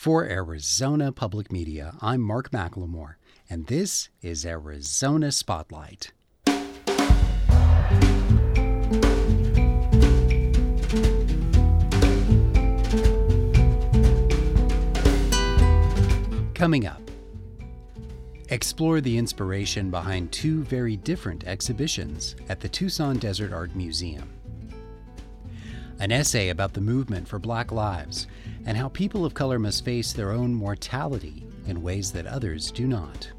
For Arizona Public Media, I'm Mark McLemore, and this is Arizona Spotlight. Coming up, explore the inspiration behind two very different exhibitions at the Tucson Desert Art Museum. An essay about the movement for Black lives and how people of color must face their own mortality in ways that others do not.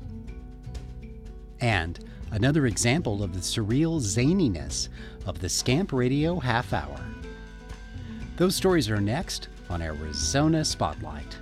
And another example of the surreal zaniness of the Scamp Radio Half Hour. Those stories are next on Arizona Spotlight.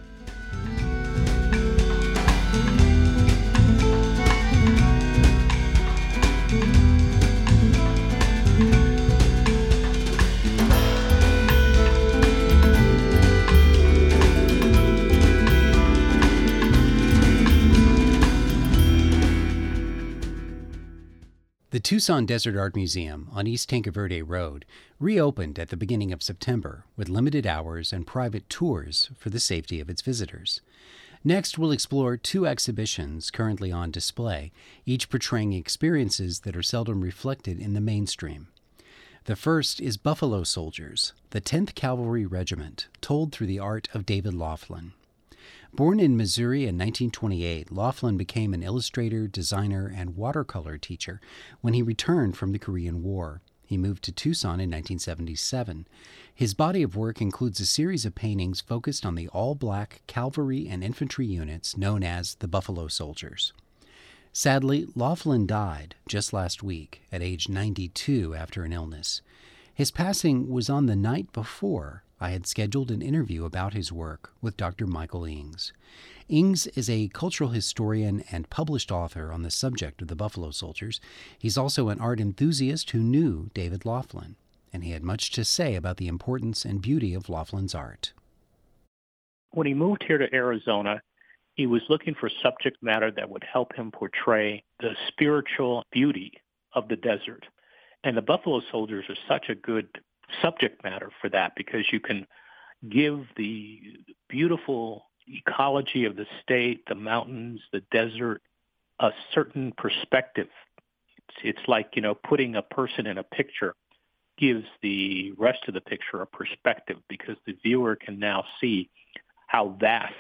Tucson Desert Art Museum on East Tanque Verde Road reopened at the beginning of September with limited hours and private tours for the safety of its visitors. Next, we'll explore two exhibitions currently on display, each portraying experiences that are seldom reflected in the mainstream. The first is Buffalo Soldiers, the 10th Cavalry Regiment, told through the art of David Laughlin. Born in Missouri in 1928, Laughlin became an illustrator, designer, and watercolor teacher when he returned from the Korean War. He moved to Tucson in 1977. His body of work includes a series of paintings focused on the all black cavalry and infantry units known as the Buffalo Soldiers. Sadly, Laughlin died just last week at age 92 after an illness. His passing was on the night before I had scheduled an interview about his work with Dr. Michael Ings. Ings is a cultural historian and published author on the subject of the Buffalo Soldiers. He's also an art enthusiast who knew David Laughlin, and he had much to say about the importance and beauty of Laughlin's art. When he moved here to Arizona, he was looking for subject matter that would help him portray the spiritual beauty of the desert. And the Buffalo Soldiers are such a good subject matter for that because you can give the beautiful ecology of the state, the mountains, the desert, a certain perspective. It's, it's like, you know, putting a person in a picture gives the rest of the picture a perspective because the viewer can now see how vast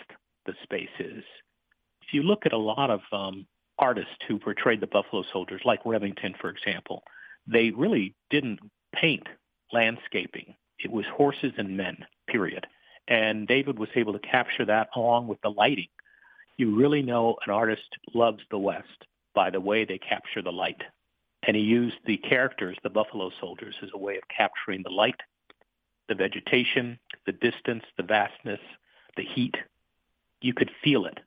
the space is. If you look at a lot of um, artists who portrayed the Buffalo Soldiers, like Remington, for example, they really didn't paint landscaping. It was horses and men, period. And David was able to capture that along with the lighting. You really know an artist loves the West by the way they capture the light. And he used the characters, the Buffalo Soldiers, as a way of capturing the light, the vegetation, the distance, the vastness, the heat. You could feel it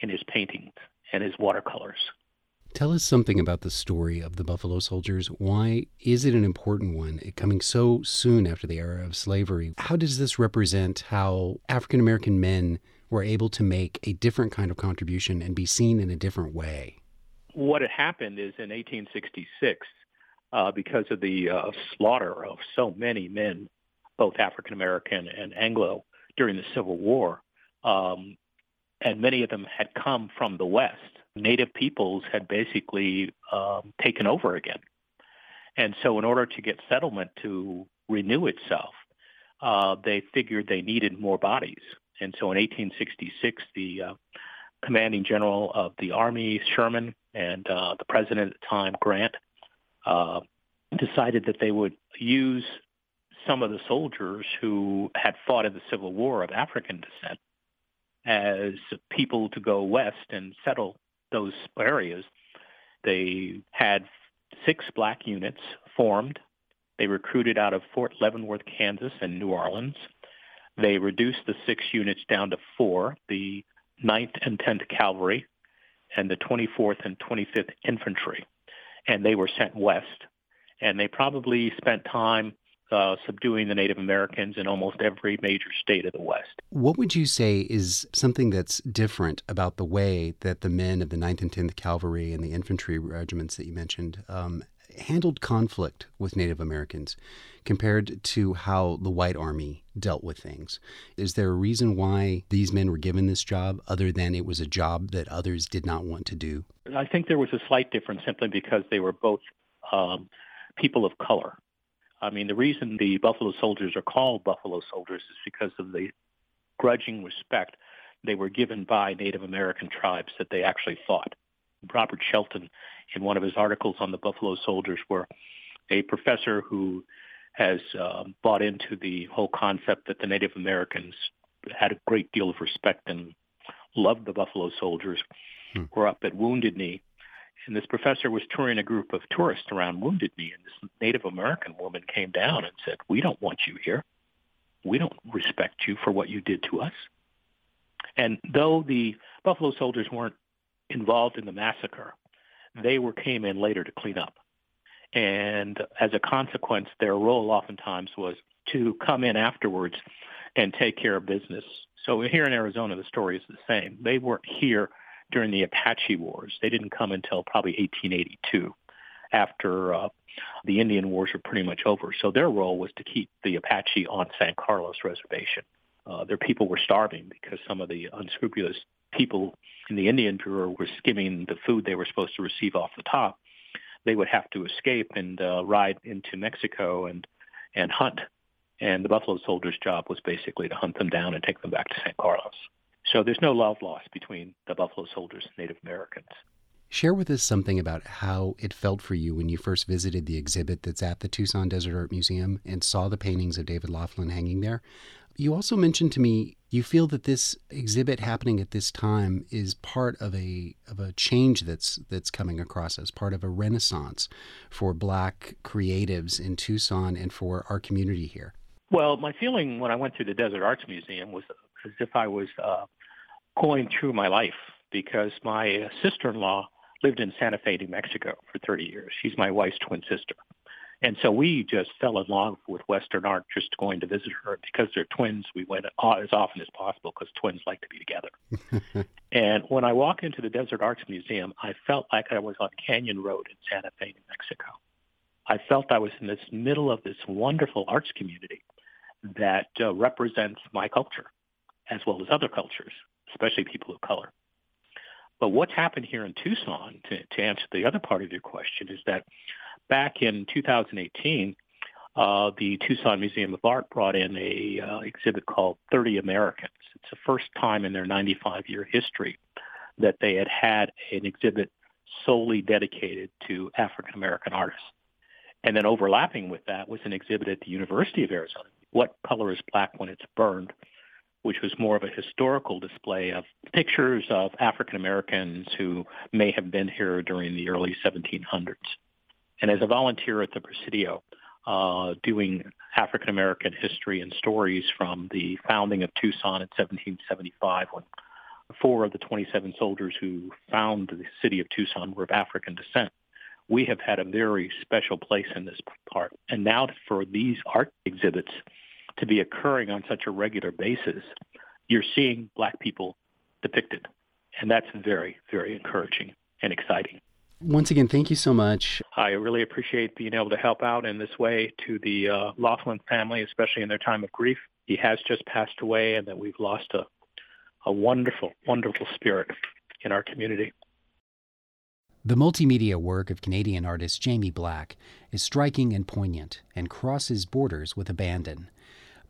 in his paintings and his watercolors. Tell us something about the story of the Buffalo Soldiers. Why is it an important one, coming so soon after the era of slavery? How does this represent how African American men were able to make a different kind of contribution and be seen in a different way? What had happened is in 1866, uh, because of the uh, slaughter of so many men, both African American and Anglo, during the Civil War, um, and many of them had come from the West native peoples had basically um, taken over again. And so in order to get settlement to renew itself, uh, they figured they needed more bodies. And so in 1866, the uh, commanding general of the Army, Sherman, and uh, the president at the time, Grant, uh, decided that they would use some of the soldiers who had fought in the Civil War of African descent as people to go west and settle those areas. They had six black units formed. They recruited out of Fort Leavenworth, Kansas, and New Orleans. They reduced the six units down to four, the 9th and 10th Cavalry and the 24th and 25th Infantry. And they were sent west. And they probably spent time uh, subduing the Native Americans in almost every major state of the West. What would you say is something that's different about the way that the men of the 9th and 10th Cavalry and the infantry regiments that you mentioned um, handled conflict with Native Americans compared to how the white army dealt with things. Is there a reason why these men were given this job other than it was a job that others did not want to do? I think there was a slight difference simply because they were both um, people of color. I mean, the reason the Buffalo Soldiers are called Buffalo Soldiers is because of the grudging respect they were given by Native American tribes that they actually fought. Robert Shelton, in one of his articles on the Buffalo Soldiers, were a professor who has uh, bought into the whole concept that the Native Americans had a great deal of respect and loved the Buffalo Soldiers. Hmm. Were up at Wounded Knee, and this professor was touring a group of tourists around Wounded Knee, and this Native American woman came down and said, "We don't want you here. We don't respect you for what you did to us." And though the Buffalo Soldiers weren't involved in the massacre, they were came in later to clean up. And as a consequence, their role oftentimes was to come in afterwards and take care of business. So here in Arizona, the story is the same. They weren't here during the Apache Wars. They didn't come until probably 1882 after uh, the Indian Wars were pretty much over. So their role was to keep the Apache on San Carlos Reservation. Uh, their people were starving because some of the unscrupulous people in the Indian Bureau were skimming the food they were supposed to receive off the top. They would have to escape and uh, ride into Mexico and and hunt. And the Buffalo Soldiers' job was basically to hunt them down and take them back to San Carlos. So there's no love lost between the Buffalo Soldiers and Native Americans. Share with us something about how it felt for you when you first visited the exhibit that's at the Tucson Desert Art Museum and saw the paintings of David Laughlin hanging there. You also mentioned to me you feel that this exhibit happening at this time is part of a of a change that's that's coming across as part of a renaissance for black creatives in Tucson and for our community here. Well, my feeling when I went to the Desert Arts Museum was as if I was uh, going through my life because my sister-in-law lived in Santa Fe, New Mexico for 30 years. She's my wife's twin sister. And so we just fell in love with Western art just going to visit her. Because they're twins, we went as often as possible because twins like to be together. and when I walk into the Desert Arts Museum, I felt like I was on Canyon Road in Santa Fe, New Mexico. I felt I was in this middle of this wonderful arts community that uh, represents my culture as well as other cultures, especially people of color. But what's happened here in Tucson, to, to answer the other part of your question, is that back in 2018, uh, the Tucson Museum of Art brought in a uh, exhibit called 30 Americans. It's the first time in their 95-year history that they had had an exhibit solely dedicated to African American artists. And then overlapping with that was an exhibit at the University of Arizona, What Color is Black When It's Burned, which was more of a historical display of pictures of African Americans who may have been here during the early 1700s. And as a volunteer at the Presidio, uh, doing African American history and stories from the founding of Tucson in 1775 when four of the 27 soldiers who found the city of Tucson were of African descent. We have had a very special place in this part. And now for these art exhibits to be occurring on such a regular basis, you're seeing black people depicted. And that's very, very encouraging and exciting. Once again, thank you so much. I really appreciate being able to help out in this way to the uh, Laughlin family, especially in their time of grief. He has just passed away, and that we've lost a, a wonderful, wonderful spirit in our community. The multimedia work of Canadian artist Jamie Black is striking and poignant and crosses borders with abandon.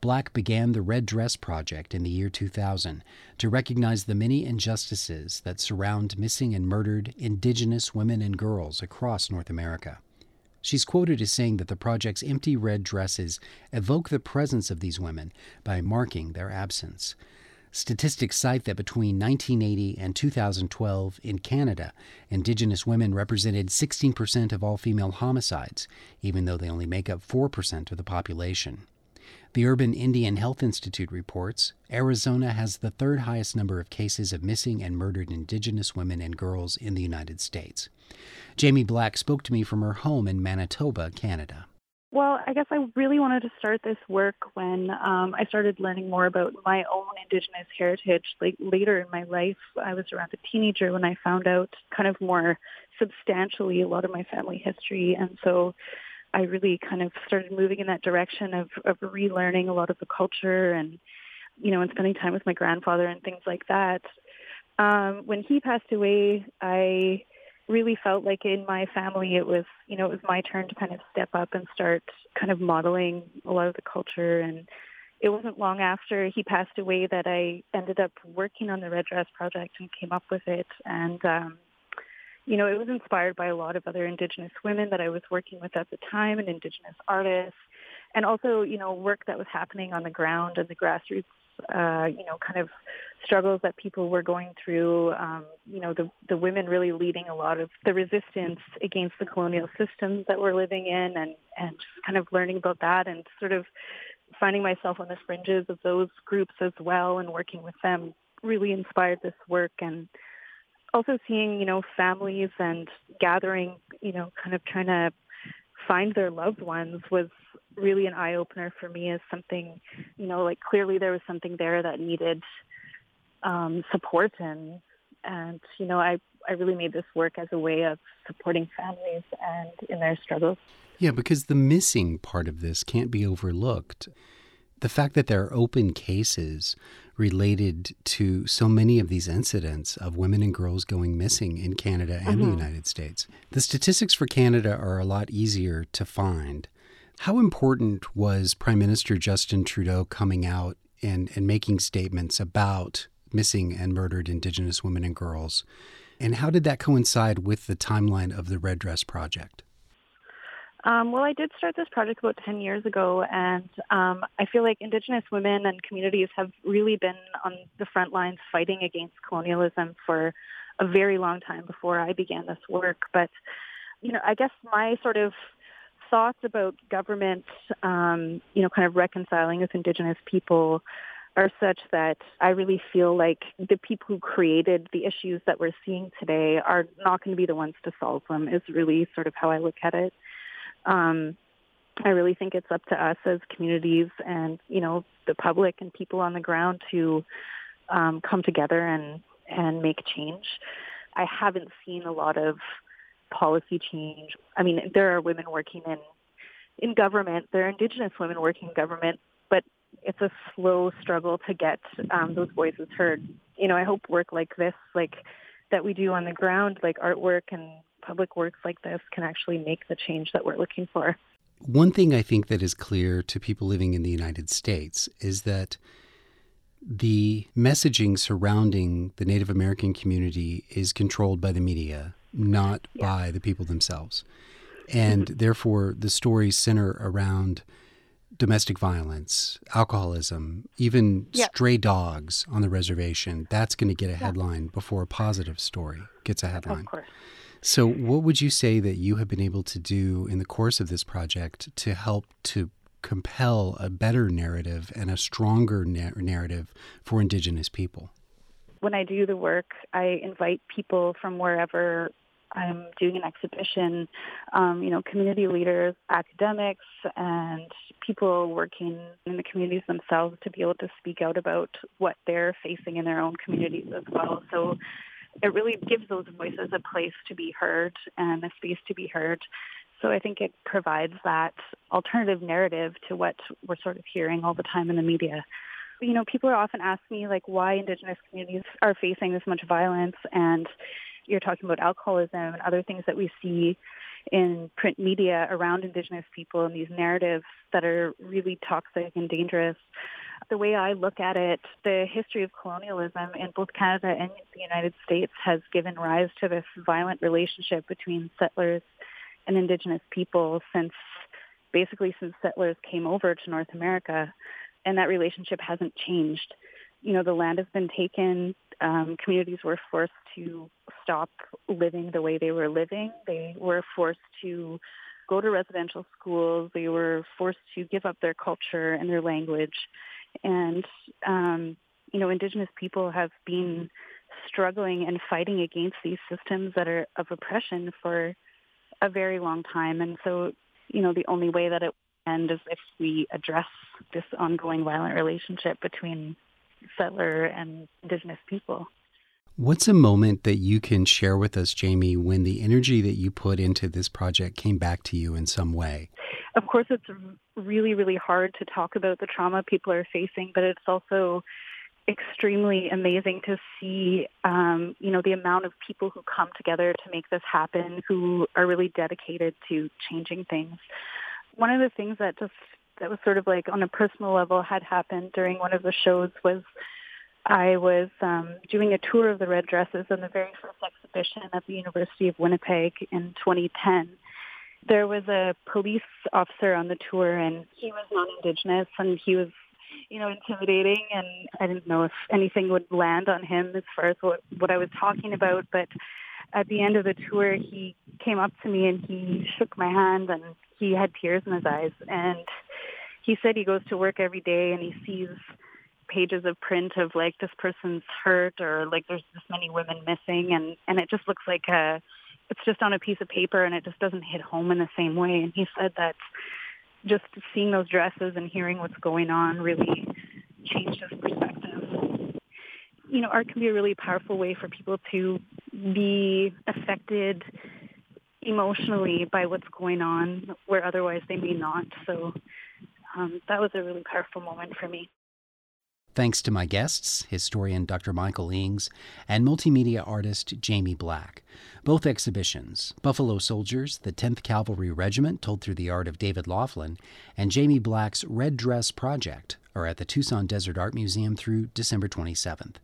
Black began the Red Dress Project in the year 2000 to recognize the many injustices that surround missing and murdered Indigenous women and girls across North America. She's quoted as saying that the project's empty red dresses evoke the presence of these women by marking their absence. Statistics cite that between 1980 and 2012 in Canada, Indigenous women represented 16% of all female homicides, even though they only make up 4% of the population. The Urban Indian Health Institute reports Arizona has the third highest number of cases of missing and murdered Indigenous women and girls in the United States. Jamie Black spoke to me from her home in Manitoba, Canada. Well, I guess I really wanted to start this work when um, I started learning more about my own Indigenous heritage. Like later in my life, I was around a teenager when I found out kind of more substantially a lot of my family history, and so I really kind of started moving in that direction of, of relearning a lot of the culture and you know and spending time with my grandfather and things like that. Um, when he passed away, I really felt like in my family it was you know it was my turn to kind of step up and start kind of modeling a lot of the culture and it wasn't long after he passed away that I ended up working on the Red Dress project and came up with it and um you know it was inspired by a lot of other indigenous women that I was working with at the time and indigenous artists and also you know work that was happening on the ground and the grassroots uh, you know, kind of struggles that people were going through. Um, you know, the the women really leading a lot of the resistance against the colonial systems that we're living in, and and just kind of learning about that, and sort of finding myself on the fringes of those groups as well, and working with them really inspired this work and also seeing you know families and gathering you know kind of trying to find their loved ones was really an eye opener for me as something, you know, like clearly there was something there that needed um, support and and you know I I really made this work as a way of supporting families and in their struggles. Yeah, because the missing part of this can't be overlooked. The fact that there are open cases related to so many of these incidents of women and girls going missing in Canada and mm-hmm. the United States. The statistics for Canada are a lot easier to find. How important was Prime Minister Justin Trudeau coming out and, and making statements about missing and murdered Indigenous women and girls? And how did that coincide with the timeline of the Red Dress Project? Um, well, I did start this project about 10 years ago, and um, I feel like Indigenous women and communities have really been on the front lines fighting against colonialism for a very long time before I began this work. But, you know, I guess my sort of thoughts about government, um, you know, kind of reconciling with Indigenous people are such that I really feel like the people who created the issues that we're seeing today are not going to be the ones to solve them. Is really sort of how I look at it. Um, I really think it's up to us as communities and you know the public and people on the ground to um, come together and and make change. I haven't seen a lot of policy change. I mean, there are women working in in government. There are Indigenous women working in government, but it's a slow struggle to get um, those voices heard. You know, I hope work like this, like that we do on the ground, like artwork and public works like this, can actually make the change that we're looking for. One thing I think that is clear to people living in the United States is that the messaging surrounding the Native American community is controlled by the media not yeah. by the people themselves. And mm-hmm. therefore, the stories center around domestic violence, alcoholism, even stray dogs on the reservation. That's going to get a headline before a positive story gets a headline. So, what would you say that you have been able to do in the course of this project to help to compel a better narrative and a stronger na- narrative for Indigenous people? When I do the work, I invite people from wherever I'm doing an exhibition, um, you know, community leaders, academics, and people working in the communities themselves to be able to speak out about what they're facing in their own communities as well. So it really gives those voices a place to be heard and a space to be heard. So I think it provides that alternative narrative to what we're sort of hearing all the time in the media. You know, people are often asking me like why Indigenous communities are facing this much violence and you're talking about alcoholism and other things that we see in print media around Indigenous people and these narratives that are really toxic and dangerous. The way I look at it, the history of colonialism in both Canada and the United States has given rise to this violent relationship between settlers and Indigenous people since basically since settlers came over to North America. And that relationship hasn't changed. You know, the land has been taken, um, communities were forced to stop living the way they were living. They were forced to go to residential schools. They were forced to give up their culture and their language. And, um, you know, Indigenous people have been struggling and fighting against these systems that are of oppression for a very long time. And so you know, the only way that it will end is if we address this ongoing violent relationship between settler and indigenous people. What's a moment that you can share with us, Jamie, when the energy that you put into this project came back to you in some way? Of course, it's really, really hard to talk about the trauma people are facing, but it's also extremely amazing to see, um, you know, the amount of people who come together to make this happen, who are really dedicated to changing things. One of the things that just that was sort of like on a personal level had happened during one of the shows was I was um, doing a tour of the red dresses on the very first exhibition at the University of Winnipeg in 2010. There was a police officer on the tour, and he was non-Indigenous, and he was, you know, intimidating, and I didn't know if anything would land on him as far as what, what I was talking about, but at the end of the tour, he came up to me and he shook my hand, and he had tears in his eyes, and he said he goes to work every day and he sees pages of print of like this person's hurt or like there's this many women missing and and it just looks like a it's just on a piece of paper and it just doesn't hit home in the same way. And he said that just seeing those dresses and hearing what's going on really changed his perspective. You know art can be a really powerful way for people to be affected emotionally by what's going on where otherwise they may not. So um, that was a really powerful moment for me Thanks to my guests, historian Dr. Michael Ings and multimedia artist Jamie Black. Both exhibitions, Buffalo Soldiers, the 10th Cavalry Regiment told through the art of David Laughlin, and Jamie Black's Red Dress Project, are at the Tucson Desert Art Museum through December 27th.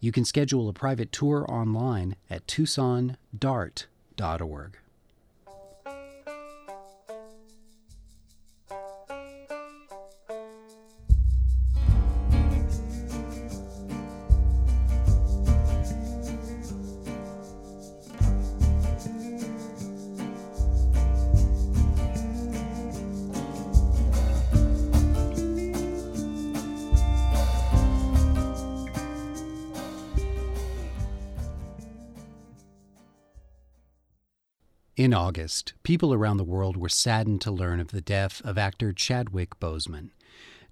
You can schedule a private tour online at tucsondart.org. In August, people around the world were saddened to learn of the death of actor Chadwick Boseman.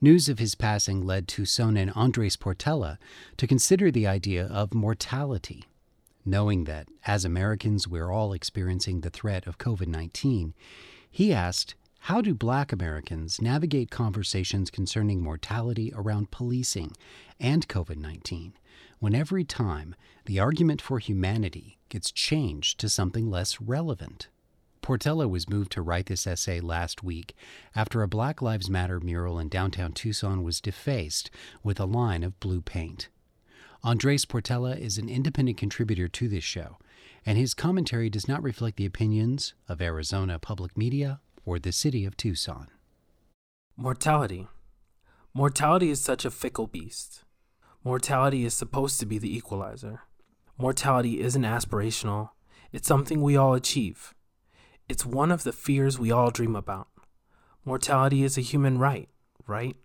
News of his passing led Toussaint Tucsonan Andres Portela to consider the idea of mortality. Knowing that, as Americans, we're all experiencing the threat of COVID 19, he asked, How do black Americans navigate conversations concerning mortality around policing and COVID 19? When every time the argument for humanity gets changed to something less relevant. Portela was moved to write this essay last week after a Black Lives Matter mural in downtown Tucson was defaced with a line of blue paint. Andres Portela is an independent contributor to this show, and his commentary does not reflect the opinions of Arizona Public Media or the city of Tucson. Mortality. Mortality is such a fickle beast. Mortality is supposed to be the equalizer. Mortality isn't aspirational, it's something we all achieve. It's one of the fears we all dream about. Mortality is a human right, right?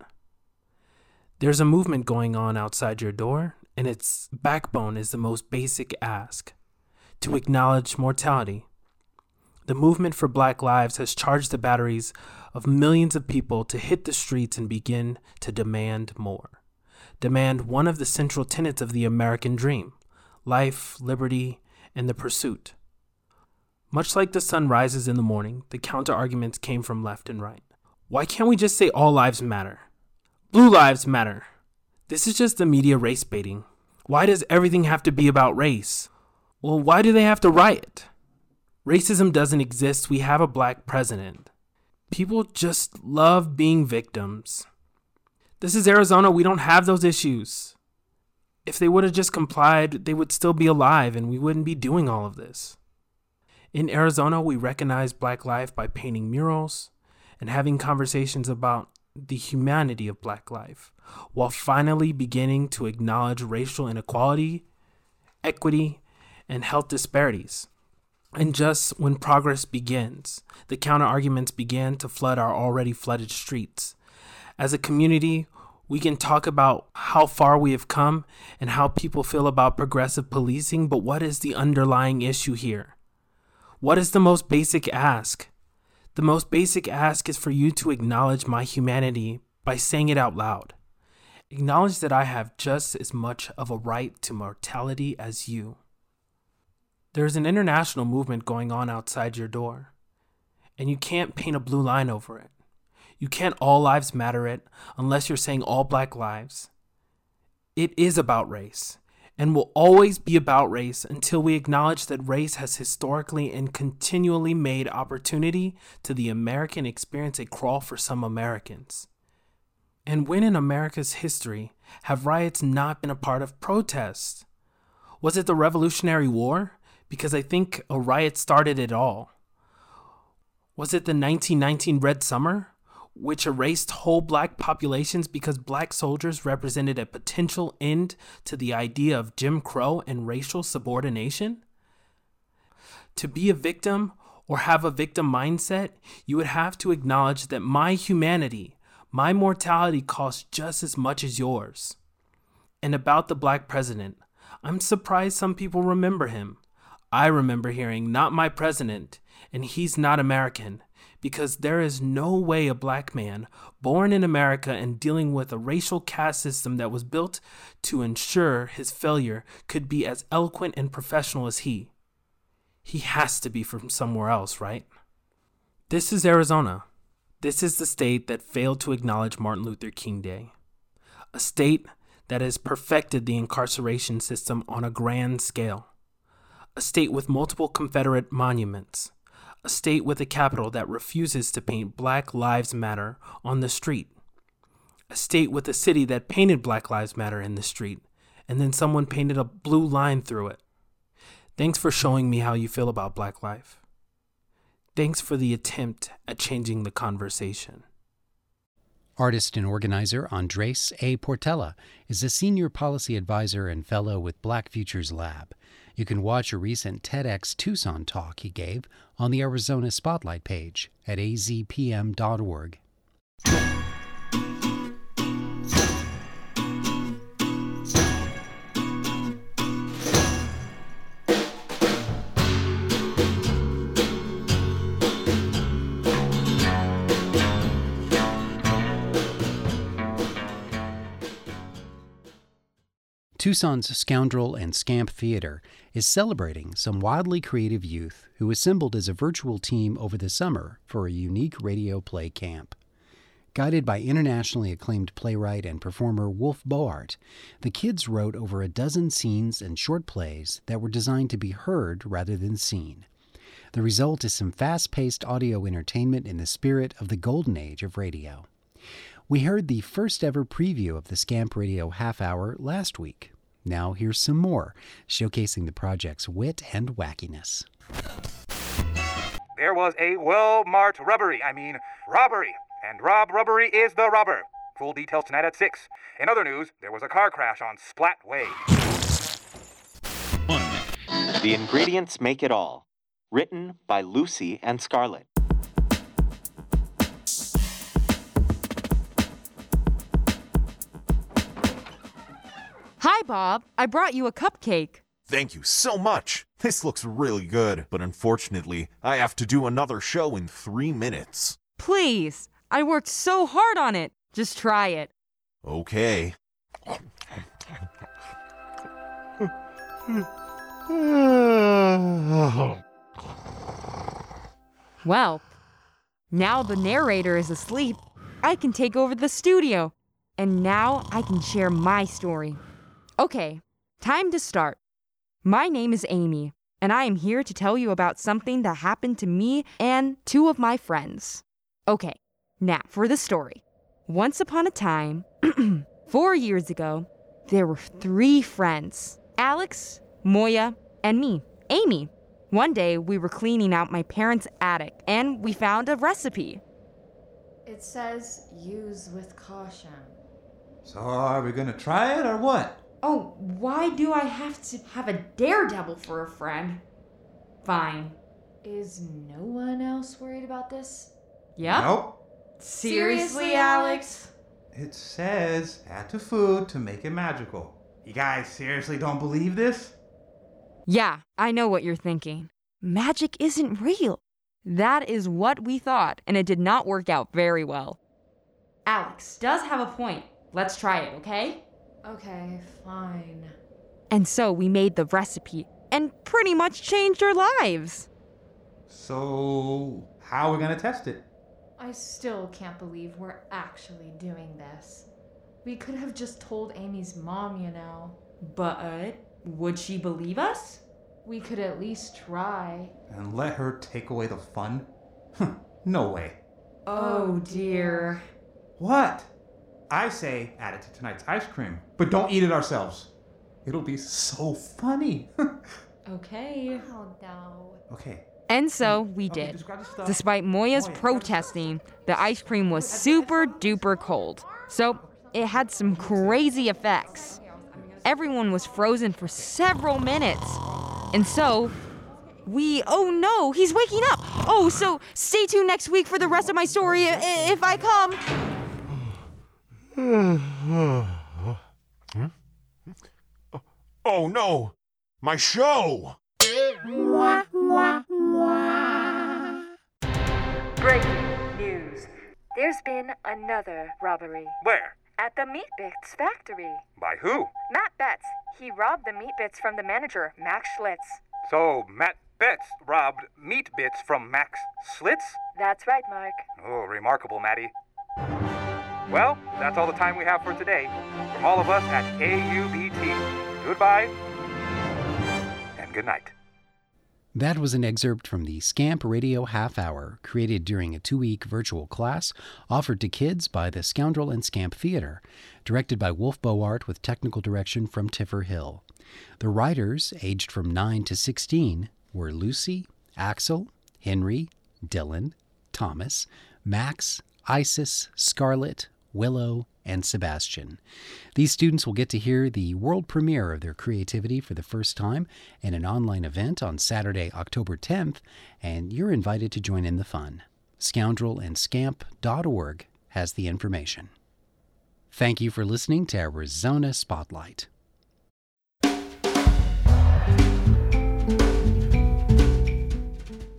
There's a movement going on outside your door, and its backbone is the most basic ask to acknowledge mortality. The movement for Black Lives has charged the batteries of millions of people to hit the streets and begin to demand more demand one of the central tenets of the American dream life, liberty, and the pursuit. Much like the sun rises in the morning, the counter arguments came from left and right. Why can't we just say all lives matter? Blue lives matter. This is just the media race baiting. Why does everything have to be about race? Well, why do they have to riot? Racism doesn't exist. We have a black president. People just love being victims. This is Arizona. We don't have those issues. If they would have just complied, they would still be alive and we wouldn't be doing all of this. In Arizona, we recognize Black life by painting murals and having conversations about the humanity of Black life, while finally beginning to acknowledge racial inequality, equity, and health disparities. And just when progress begins, the counter arguments began to flood our already flooded streets as a community, we can talk about how far we have come and how people feel about progressive policing, but what is the underlying issue here? What is the most basic ask? The most basic ask is for you to acknowledge my humanity by saying it out loud. Acknowledge that I have just as much of a right to mortality as you. There is an international movement going on outside your door, and you can't paint a blue line over it. You can't all lives matter it unless you're saying all black lives. It is about race and will always be about race until we acknowledge that race has historically and continually made opportunity to the American experience a crawl for some Americans. And when in America's history have riots not been a part of protest? Was it the Revolutionary War? Because I think a riot started it all. Was it the 1919 Red Summer? Which erased whole black populations because black soldiers represented a potential end to the idea of Jim Crow and racial subordination? To be a victim or have a victim mindset, you would have to acknowledge that my humanity, my mortality costs just as much as yours. And about the black president, I'm surprised some people remember him. I remember hearing, not my president, and he's not American, because there is no way a black man born in America and dealing with a racial caste system that was built to ensure his failure could be as eloquent and professional as he. He has to be from somewhere else, right? This is Arizona. This is the state that failed to acknowledge Martin Luther King Day. A state that has perfected the incarceration system on a grand scale. A state with multiple Confederate monuments a state with a capital that refuses to paint Black Lives Matter on the street, a state with a city that painted Black Lives Matter in the street, and then someone painted a blue line through it. Thanks for showing me how you feel about Black life. Thanks for the attempt at changing the conversation. Artist and organizer Andres A. Portela is a senior policy advisor and fellow with Black Futures Lab. You can watch a recent TEDx Tucson talk he gave on the Arizona Spotlight page at azpm.org. Tucson's Scoundrel and Scamp Theater is celebrating some wildly creative youth who assembled as a virtual team over the summer for a unique radio play camp. Guided by internationally acclaimed playwright and performer Wolf Bowart, the kids wrote over a dozen scenes and short plays that were designed to be heard rather than seen. The result is some fast paced audio entertainment in the spirit of the golden age of radio. We heard the first ever preview of the Scamp Radio half hour last week. Now here's some more, showcasing the project's wit and wackiness. There was a well-marked robbery, I mean, robbery. And Rob Robbery is the robber. Full details tonight at 6. In other news, there was a car crash on Splat Way. The Ingredients Make It All. Written by Lucy and Scarlett. Hi, Bob. I brought you a cupcake. Thank you so much. This looks really good, but unfortunately, I have to do another show in three minutes. Please. I worked so hard on it. Just try it. Okay. Well, now the narrator is asleep, I can take over the studio. And now I can share my story. Okay, time to start. My name is Amy, and I am here to tell you about something that happened to me and two of my friends. Okay, now for the story. Once upon a time, four years ago, there were three friends Alex, Moya, and me, Amy. One day, we were cleaning out my parents' attic and we found a recipe. It says use with caution. So, are we gonna try it or what? Oh, why do I have to have a daredevil for a friend? Fine. Is no one else worried about this? Yep. Nope. Seriously, Alex? It says add to food to make it magical. You guys seriously don't believe this? Yeah, I know what you're thinking. Magic isn't real. That is what we thought, and it did not work out very well. Alex does have a point. Let's try it, okay? Okay, fine. And so we made the recipe and pretty much changed our lives. So, how are we gonna test it? I still can't believe we're actually doing this. We could have just told Amy's mom, you know. But would she believe us? We could at least try. And let her take away the fun? no way. Oh dear. Oh, what? I say add it to tonight's ice cream, but don't eat it ourselves. It'll be so funny. Okay. Oh no. okay. And so mm. we Okay, did. just the. Despite Moya's Moya, protesting, the ice cream was super duper cold. So it had some crazy effects. Everyone was frozen for several minutes. And so we, oh no, he's waking up. Oh, so stay tuned next week for the rest of my story i- i- if I come. Oh no! My show! Breaking news. There's been another robbery Where? at the Meat Bits factory. By who? Matt Betts, he robbed the meat bits from the manager, Max Schlitz. So, Matt Betts robbed meat bits from Max Schlitz? That's right, Mark. Oh, remarkable, Maddie. Well, that's all the time we have for today. From all of us at KUBT, goodbye and good night. That was an excerpt from the Scamp Radio Half Hour, created during a two week virtual class offered to kids by the Scoundrel and Scamp Theater, directed by Wolf Bowart with technical direction from Tiffer Hill. The writers, aged from 9 to 16, were Lucy, Axel, Henry, Dylan, Thomas, Max, Isis, Scarlett, Willow, and Sebastian. These students will get to hear the world premiere of their creativity for the first time in an online event on Saturday, October 10th, and you're invited to join in the fun. Scoundrelandscamp.org has the information. Thank you for listening to Arizona Spotlight.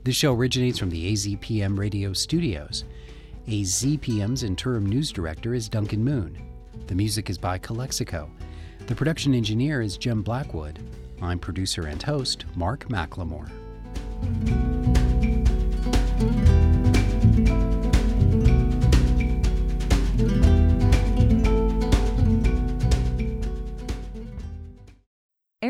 This show originates from the AZPM radio studios. AZPM's interim news director is Duncan Moon. The music is by Calexico. The production engineer is Jim Blackwood. I'm producer and host Mark McLemore.